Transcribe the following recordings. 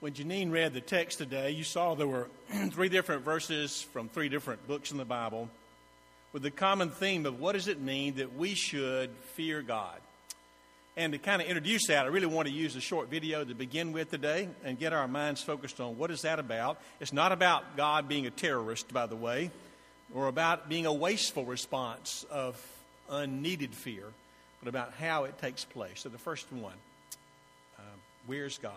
When Janine read the text today, you saw there were three different verses from three different books in the Bible with the common theme of what does it mean that we should fear God. And to kind of introduce that, I really want to use a short video to begin with today and get our minds focused on what is that about. It's not about God being a terrorist, by the way, or about being a wasteful response of unneeded fear, but about how it takes place. So the first one, um, where's God?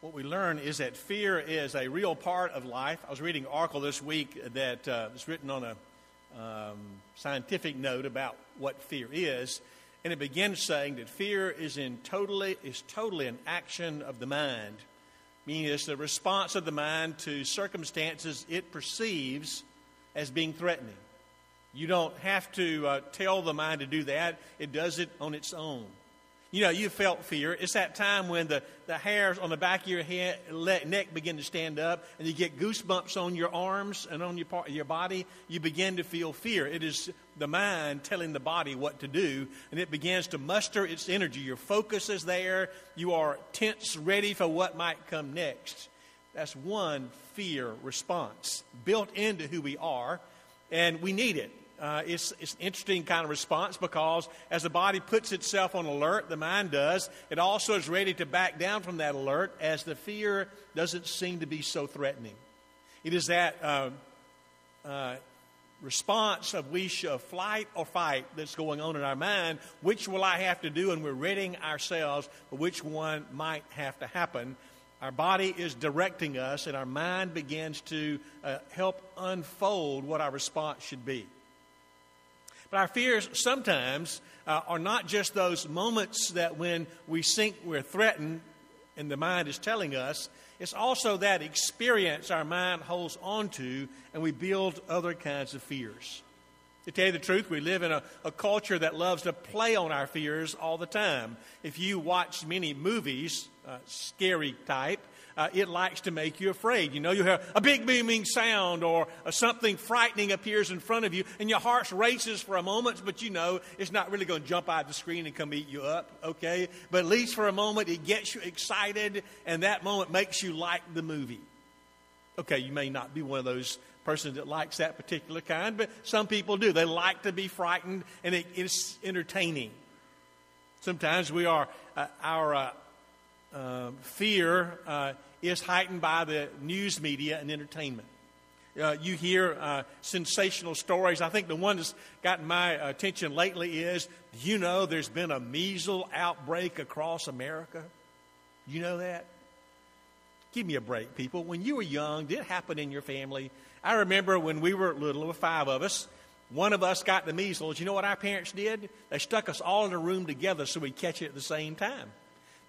What we learn is that fear is a real part of life. I was reading an article this week that uh, was written on a um, scientific note about what fear is, and it begins saying that fear is in totally is totally an action of the mind, meaning it's the response of the mind to circumstances it perceives as being threatening. You don't have to uh, tell the mind to do that; it does it on its own. You know, you felt fear. It's that time when the, the hairs on the back of your head, neck begin to stand up, and you get goosebumps on your arms and on your, part, your body. You begin to feel fear. It is the mind telling the body what to do, and it begins to muster its energy. Your focus is there. You are tense, ready for what might come next. That's one fear response built into who we are, and we need it. Uh, it's, it's an interesting kind of response because as the body puts itself on alert, the mind does, it also is ready to back down from that alert as the fear doesn't seem to be so threatening. It is that uh, uh, response of we of flight or fight that's going on in our mind. Which will I have to do? And we're readying ourselves for which one might have to happen. Our body is directing us, and our mind begins to uh, help unfold what our response should be. But our fears sometimes uh, are not just those moments that when we think we're threatened and the mind is telling us, it's also that experience our mind holds on to and we build other kinds of fears. To tell you the truth, we live in a, a, culture that loves to play on our fears all the time. If you watch many movies, uh, scary type, uh, it likes to make you afraid. You know, you hear a big booming sound or uh, something frightening appears in front of you, and your heart races for a moment, but you know it's not really going to jump out of the screen and come eat you up, okay? But at least for a moment, it gets you excited, and that moment makes you like the movie. Okay, you may not be one of those persons that likes that particular kind, but some people do. They like to be frightened, and it, it's entertaining. Sometimes we are, uh, our uh, uh, fear uh, is heightened by the news media and entertainment. Uh, you hear uh, sensational stories. I think the one that's gotten my attention lately is do you know there's been a measles outbreak across America? You know that? Give me a break, people. When you were young, did it happen in your family? I remember when we were little, there were five of us. One of us got the measles. You know what our parents did? They stuck us all in a room together so we'd catch it at the same time.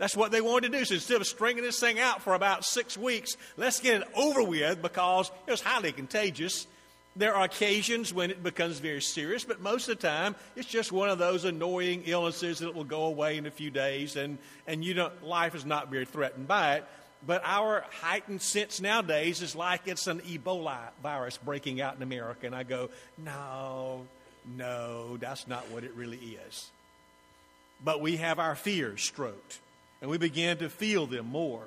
That's what they wanted to do. So instead of stringing this thing out for about six weeks, let's get it over with because it was highly contagious. There are occasions when it becomes very serious, but most of the time it's just one of those annoying illnesses that will go away in a few days, and, and you don't, life is not very threatened by it. But our heightened sense nowadays is like it's an Ebola virus breaking out in America. And I go, no, no, that's not what it really is. But we have our fears stroked and we began to feel them more.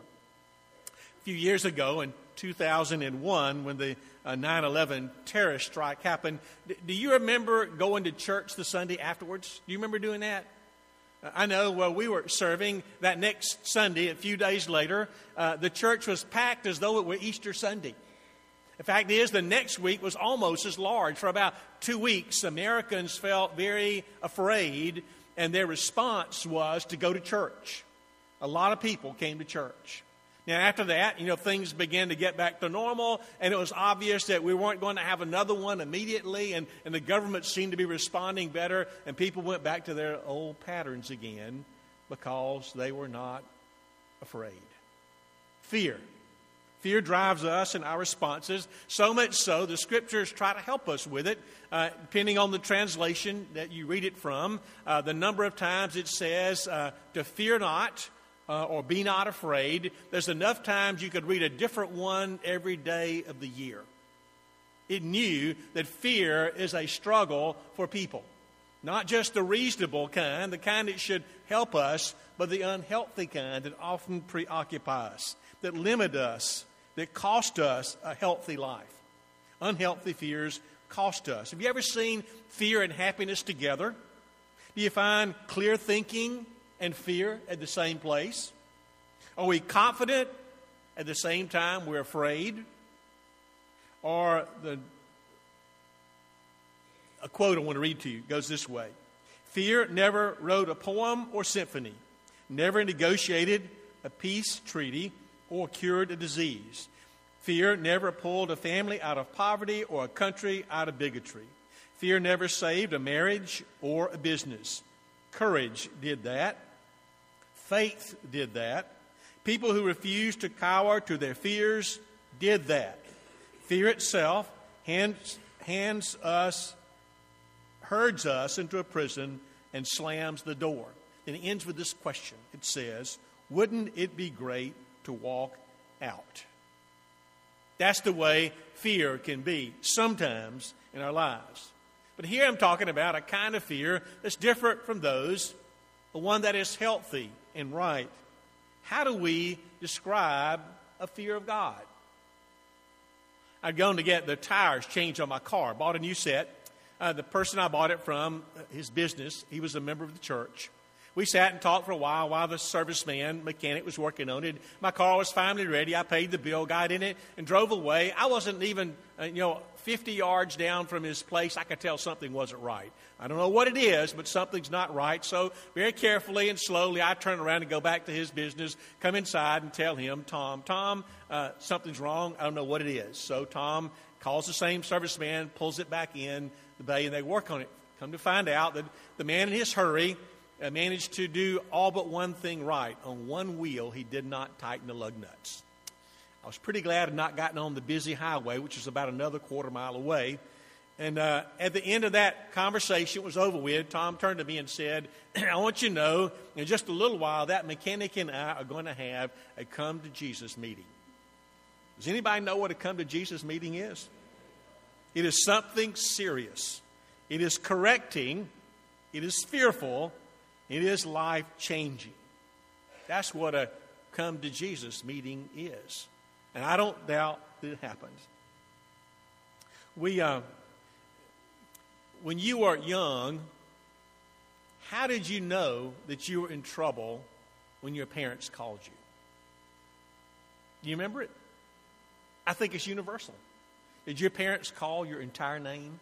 A few years ago, in 2001, when the uh, 9 11 terrorist strike happened, do you remember going to church the Sunday afterwards? Do you remember doing that? Uh, I know well, we were serving that next Sunday, a few days later, uh, the church was packed as though it were Easter Sunday. The fact is, the next week was almost as large. For about two weeks, Americans felt very afraid, and their response was to go to church a lot of people came to church. Now, after that, you know, things began to get back to normal, and it was obvious that we weren't going to have another one immediately, and, and the government seemed to be responding better, and people went back to their old patterns again because they were not afraid. Fear. Fear drives us in our responses, so much so the scriptures try to help us with it, uh, depending on the translation that you read it from. Uh, the number of times it says uh, to fear not, uh, or be not afraid. There's enough times you could read a different one every day of the year. It knew that fear is a struggle for people. Not just the reasonable kind, the kind that should help us, but the unhealthy kind that often preoccupy us. that limit us, that cost us a healthy life. Unhealthy fears cost us. Have you ever seen fear and happiness together? Do you find clear thinking and fear at the same place? Are we confident at the same time we're afraid? Or the a quote I want to read to you goes this way Fear never wrote a poem or symphony, never negotiated a peace treaty or cured a disease. Fear never pulled a family out of poverty or a country out of bigotry. Fear never saved a marriage or a business. Courage did that. Faith did that. People who refused to cower to their fears did that. Fear itself hands, hands us herds us into a prison and slams the door. And it ends with this question it says, Wouldn't it be great to walk out? That's the way fear can be sometimes in our lives. But here I'm talking about a kind of fear that's different from those, the one that is healthy and right. How do we describe a fear of God? I'd gone to get the tires changed on my car, bought a new set, uh, the person I bought it from, uh, his business, he was a member of the church. We sat and talked for a while while the serviceman mechanic was working on it. My car was finally ready. I paid the bill, got in it, and drove away. I wasn't even, uh, you know, 50 yards down from his place. I could tell something wasn't right. I don't know what it is, but something's not right. So, very carefully and slowly, I turn around and go back to his business, come inside and tell him, Tom, Tom, uh, something's wrong. I don't know what it is. So, Tom calls the same serviceman, pulls it back in the bay, and they work on it. Come to find out that the man in his hurry managed to do all but one thing right. On one wheel, he did not tighten the lug nuts. I was pretty glad I'd not gotten on the busy highway, which was about another quarter mile away. And uh, at the end of that conversation was over with, Tom turned to me and said, I want you to know, in just a little while, that mechanic and I are going to have a come to Jesus meeting. Does anybody know what a come to Jesus meeting is? It is something serious. It is correcting. It is fearful. It is life changing. That's what a come to Jesus meeting is. And I don't doubt that it happens. We, uh, when you were young, how did you know that you were in trouble when your parents called you? Do you remember it? I think it's universal. Did your parents call your entire name?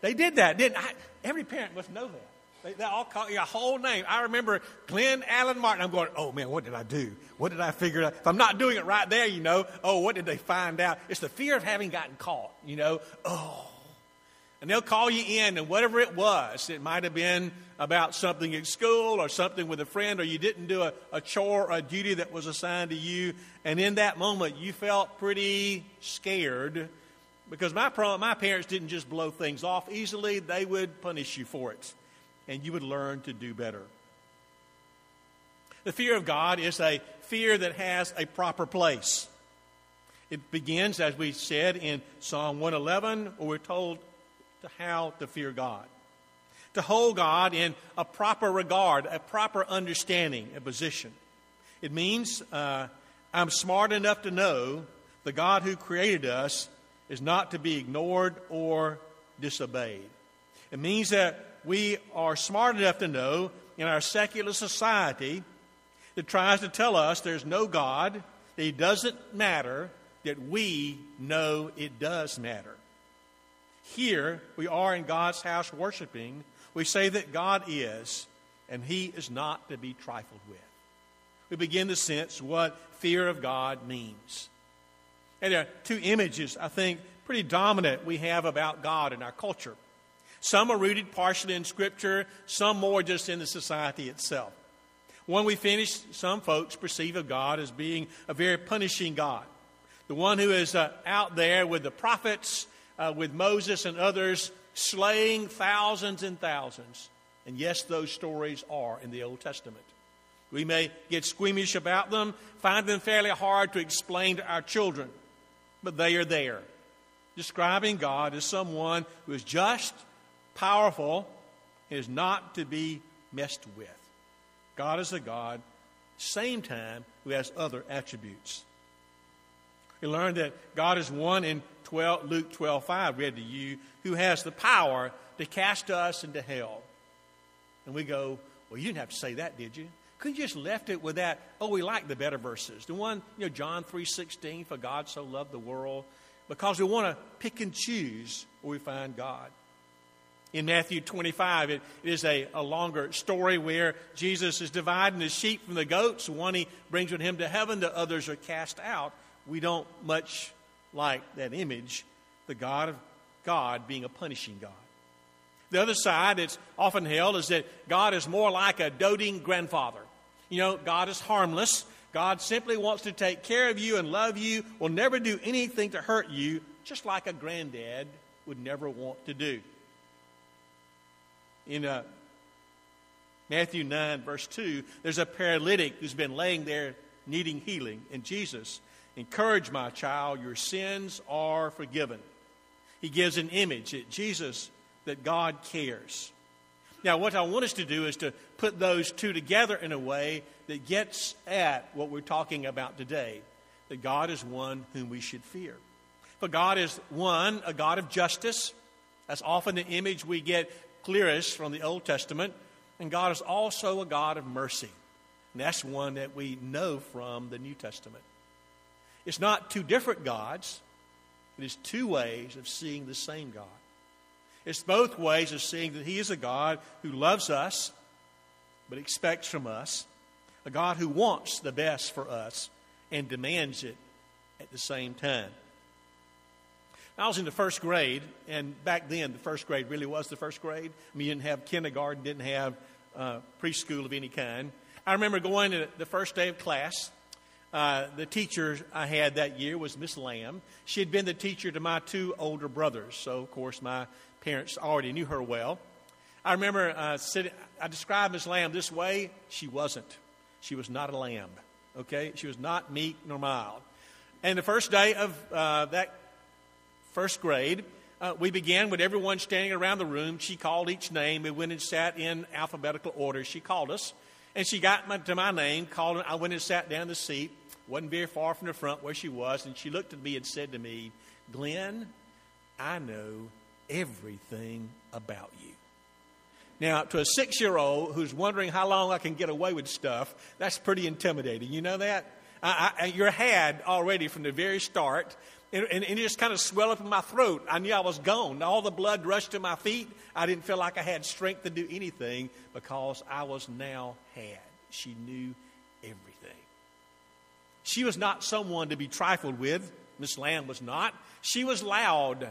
They did that, didn't I? Every parent must know that. They, all call your whole name. I remember Glenn Allen Martin. I'm going, oh man, what did I do? What did I figure out? If I'm not doing it right there, you know, oh, what did they find out? It's the fear of having gotten caught, you know, oh. And they'll call you in, and whatever it was, it might have been about something at school or something with a friend, or you didn't do a, a chore or a duty that was assigned to you. And in that moment, you felt pretty scared because my, my parents didn't just blow things off easily, they would punish you for it, and you would learn to do better. The fear of God is a fear that has a proper place. It begins, as we said in Psalm 111, where we're told to how to fear God. To hold God in a proper regard, a proper understanding, a position. It means uh, I'm smart enough to know the God who created us is not to be ignored or disobeyed. It means that we are smart enough to know in our secular society that tries to tell us there's no God, that it doesn't matter, that we know it does matter. Here, we are in God's house worshiping. We say that God is, and He is not to be trifled with. We begin to sense what fear of God means. And there are two images, I think, pretty dominant we have about God in our culture. Some are rooted partially in Scripture, some more just in the society itself. When we finish, some folks perceive of God as being a very punishing God. The one who is uh, out there with the prophets, uh, with Moses and others, slaying thousands and thousands. And yes, those stories are in the Old Testament. We may get squeamish about them, find them fairly hard to explain to our children but they are there. Describing God as someone who is just, powerful, is not to be messed with. God is a God, same time, who has other attributes. We learned that God is one in 12, Luke 12 5, read to you, who has the power to cast us into hell. And we go, Well, you didn't have to say that, did you? Couldn't you just left it with that? Oh, we like the better verses. The one, you know, John 3.16, for God so loved the world. Because we want to pick and choose where we find God. In Matthew 25, it is a, a longer story where Jesus is dividing the sheep from the goats. One he brings with him to heaven, the others are cast out. We don't much like that image, the God of God being a punishing God. The other side that's often held is that God is more like a doting grandfather. You know, God is harmless. God simply wants to take care of you and love you, will never do anything to hurt you, just like a granddad would never want to do. In uh, Matthew 9, verse 2, there's a paralytic who's been laying there needing healing, and Jesus Encourage, my child, your sins are forgiven. He gives an image that Jesus, that God cares. Now, what I want us to do is to put those two together in a way that gets at what we're talking about today that God is one whom we should fear. For God is one, a God of justice. That's often the image we get clearest from the Old Testament. And God is also a God of mercy. And that's one that we know from the New Testament. It's not two different gods, it is two ways of seeing the same God. It's both ways of seeing that He is a God who loves us, but expects from us, a God who wants the best for us and demands it at the same time. I was in the first grade, and back then, the first grade really was the first grade. I mean, you didn't have kindergarten, didn't have uh, preschool of any kind. I remember going to the first day of class, uh, the teacher I had that year was Miss Lamb. She had been the teacher to my two older brothers, so of course my parents already knew her well. I remember uh, sitting, I described Miss Lamb this way. She wasn't. She was not a lamb, okay? She was not meek nor mild. And the first day of uh, that first grade, uh, we began with everyone standing around the room. She called each name. We went and sat in alphabetical order. She called us. And she got my, to my name, called. I went and sat down in the seat. wasn't very far from the front where she was, and she looked at me and said to me, "Glenn, I know everything about you." Now, to a six-year-old who's wondering how long I can get away with stuff, that's pretty intimidating. You know that? I, I, you're had already from the very start and, and, and, it just kind of swelled up in my throat. I knew I was gone. All the blood rushed to my feet. I didn't feel like I had strength to do anything because I was now had. She knew everything. She was not someone to be trifled with. Miss Lamb was not. She was loud.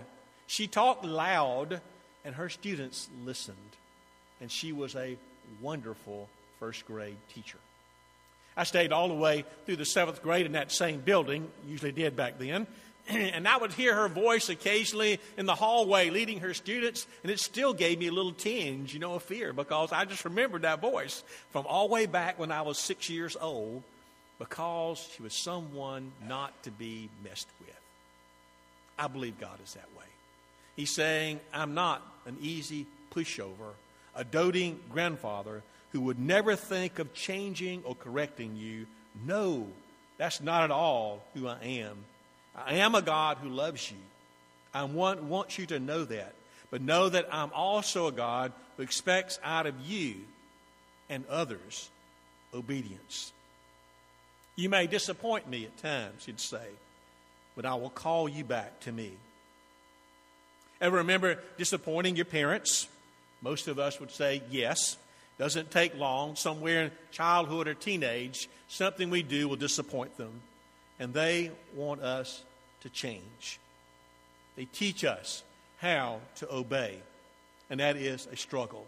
She talked loud, and her students listened. And she was a wonderful first grade teacher. I stayed all the way through the seventh grade in that same building, usually did back then. and I would hear her voice occasionally in the hallway leading her students, and it still gave me a little tinge, you know, of fear because I just remembered that voice from all the way back when I was six years old because she was someone not to be messed with. I believe God is that way. He's saying, I'm not an easy pushover, a doting grandfather who would never think of changing or correcting you. No, that's not at all who I am. I am a God who loves you. I want, want you to know that. But know that I'm also a God who expects out of you and others obedience. You may disappoint me at times, he'd say, but I will call you back to me. Ever remember disappointing your parents? Most of us would say yes. Doesn't take long. Somewhere in childhood or teenage, something we do will disappoint them and they want us to change. They teach us how to obey, and that is a struggle.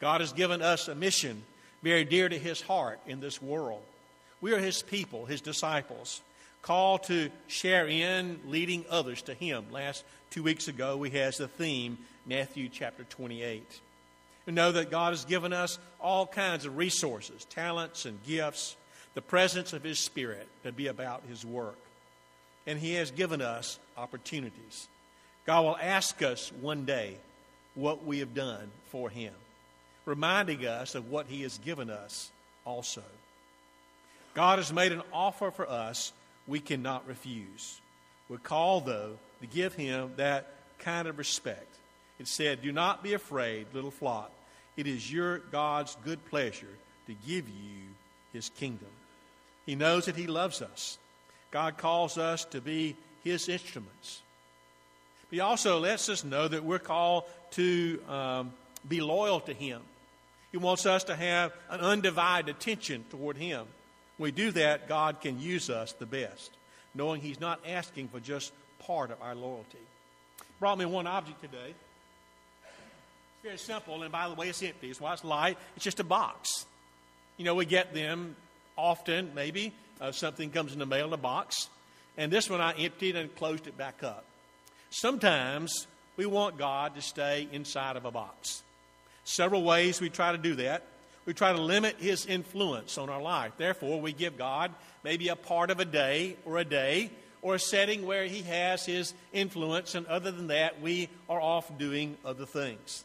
God has given us a mission very dear to His heart in this world. We are His people, His disciples, called to share in leading others to Him. Last two weeks ago, we had the theme Matthew chapter 28. We know that God has given us all kinds of resources, talents, and gifts the presence of His Spirit to be about His work. And He has given us opportunities. God will ask us one day what we have done for Him, reminding us of what He has given us also. God has made an offer for us we cannot refuse. We're called, though, to give him that kind of respect. It said, Do not be afraid, little flock. It is your God's good pleasure to give you his kingdom. He knows that he loves us. God calls us to be his instruments. He also lets us know that we're called to um, be loyal to him. He wants us to have an undivided attention toward him. When we do that, God can use us the best, knowing he's not asking for just part of our loyalty. Brought me one object today. It's very simple, and by the way, it's empty. It's why it's light. It's just a box. You know, we get them often, maybe. Uh, something comes in the mail in a box. And this one I emptied and closed it back up. Sometimes we want God to stay inside of a box. Several ways we try to do that. We try to limit his influence on our life. Therefore, we give God maybe a part of a day or a day or a setting where he has his influence, and other than that, we are off doing other things.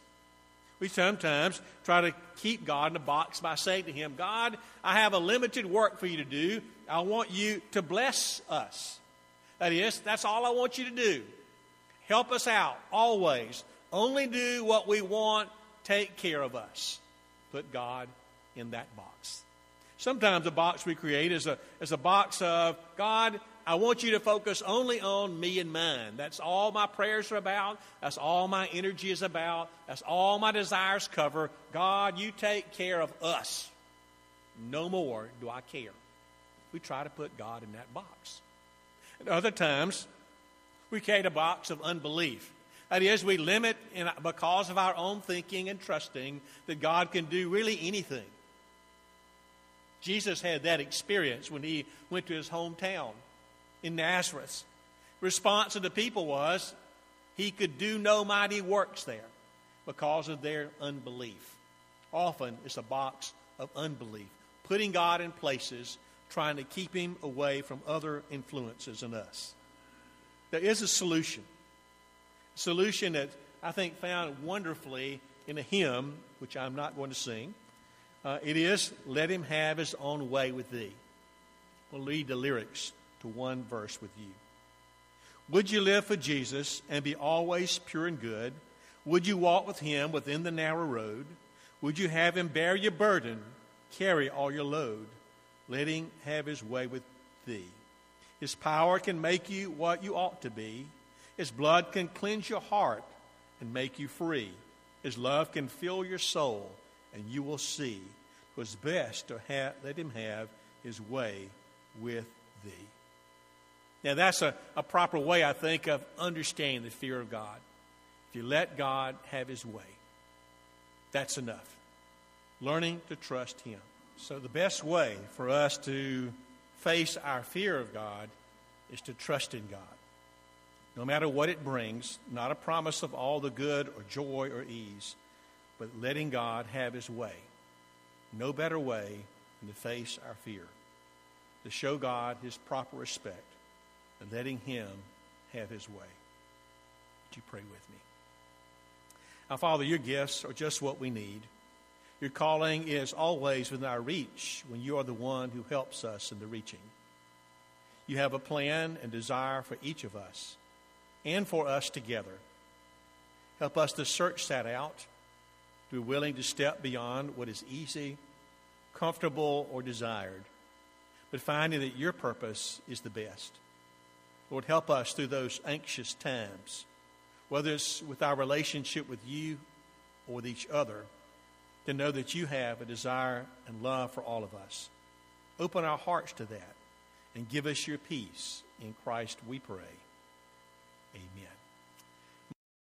We sometimes try to keep God in a box by saying to Him, God, I have a limited work for you to do. I want you to bless us. That is, that's all I want you to do. Help us out always. Only do what we want, take care of us. Put God in that box. Sometimes the box we create is a, is a box of, God, I want you to focus only on me and mine. That's all my prayers are about. That's all my energy is about. That's all my desires cover. God, you take care of us. No more do I care. We try to put God in that box. At other times, we create a box of unbelief. That is, we limit, in, because of our own thinking and trusting, that God can do really anything. Jesus had that experience when he went to his hometown in Nazareth. Response of the people was he could do no mighty works there because of their unbelief. Often it's a box of unbelief, putting God in places, trying to keep him away from other influences in us. There is a solution. A solution that I think found wonderfully in a hymn, which I'm not going to sing. Uh, it is, Let him have his own way with thee. We'll read the lyrics to one verse with you. Would you live for Jesus and be always pure and good? Would you walk with him within the narrow road? Would you have him bear your burden, carry all your load, letting have his way with thee? His power can make you what you ought to be. His blood can cleanse your heart and make you free. His love can fill your soul, and you will see it was best to have, let him have his way with thee. Now, that's a, a proper way, I think, of understanding the fear of God. If you let God have his way, that's enough. Learning to trust him. So, the best way for us to face our fear of God is to trust in God. No matter what it brings, not a promise of all the good or joy or ease, but letting God have his way. No better way than to face our fear, to show God his proper respect and letting Him have His way. Would you pray with me? Now, Father, your gifts are just what we need. Your calling is always within our reach when you are the one who helps us in the reaching. You have a plan and desire for each of us and for us together. Help us to search that out, to be willing to step beyond what is easy, comfortable, or desired, but finding that your purpose is the best. Lord, help us through those anxious times, whether it's with our relationship with you or with each other, to know that you have a desire and love for all of us. Open our hearts to that and give us your peace. In Christ we pray. Amen.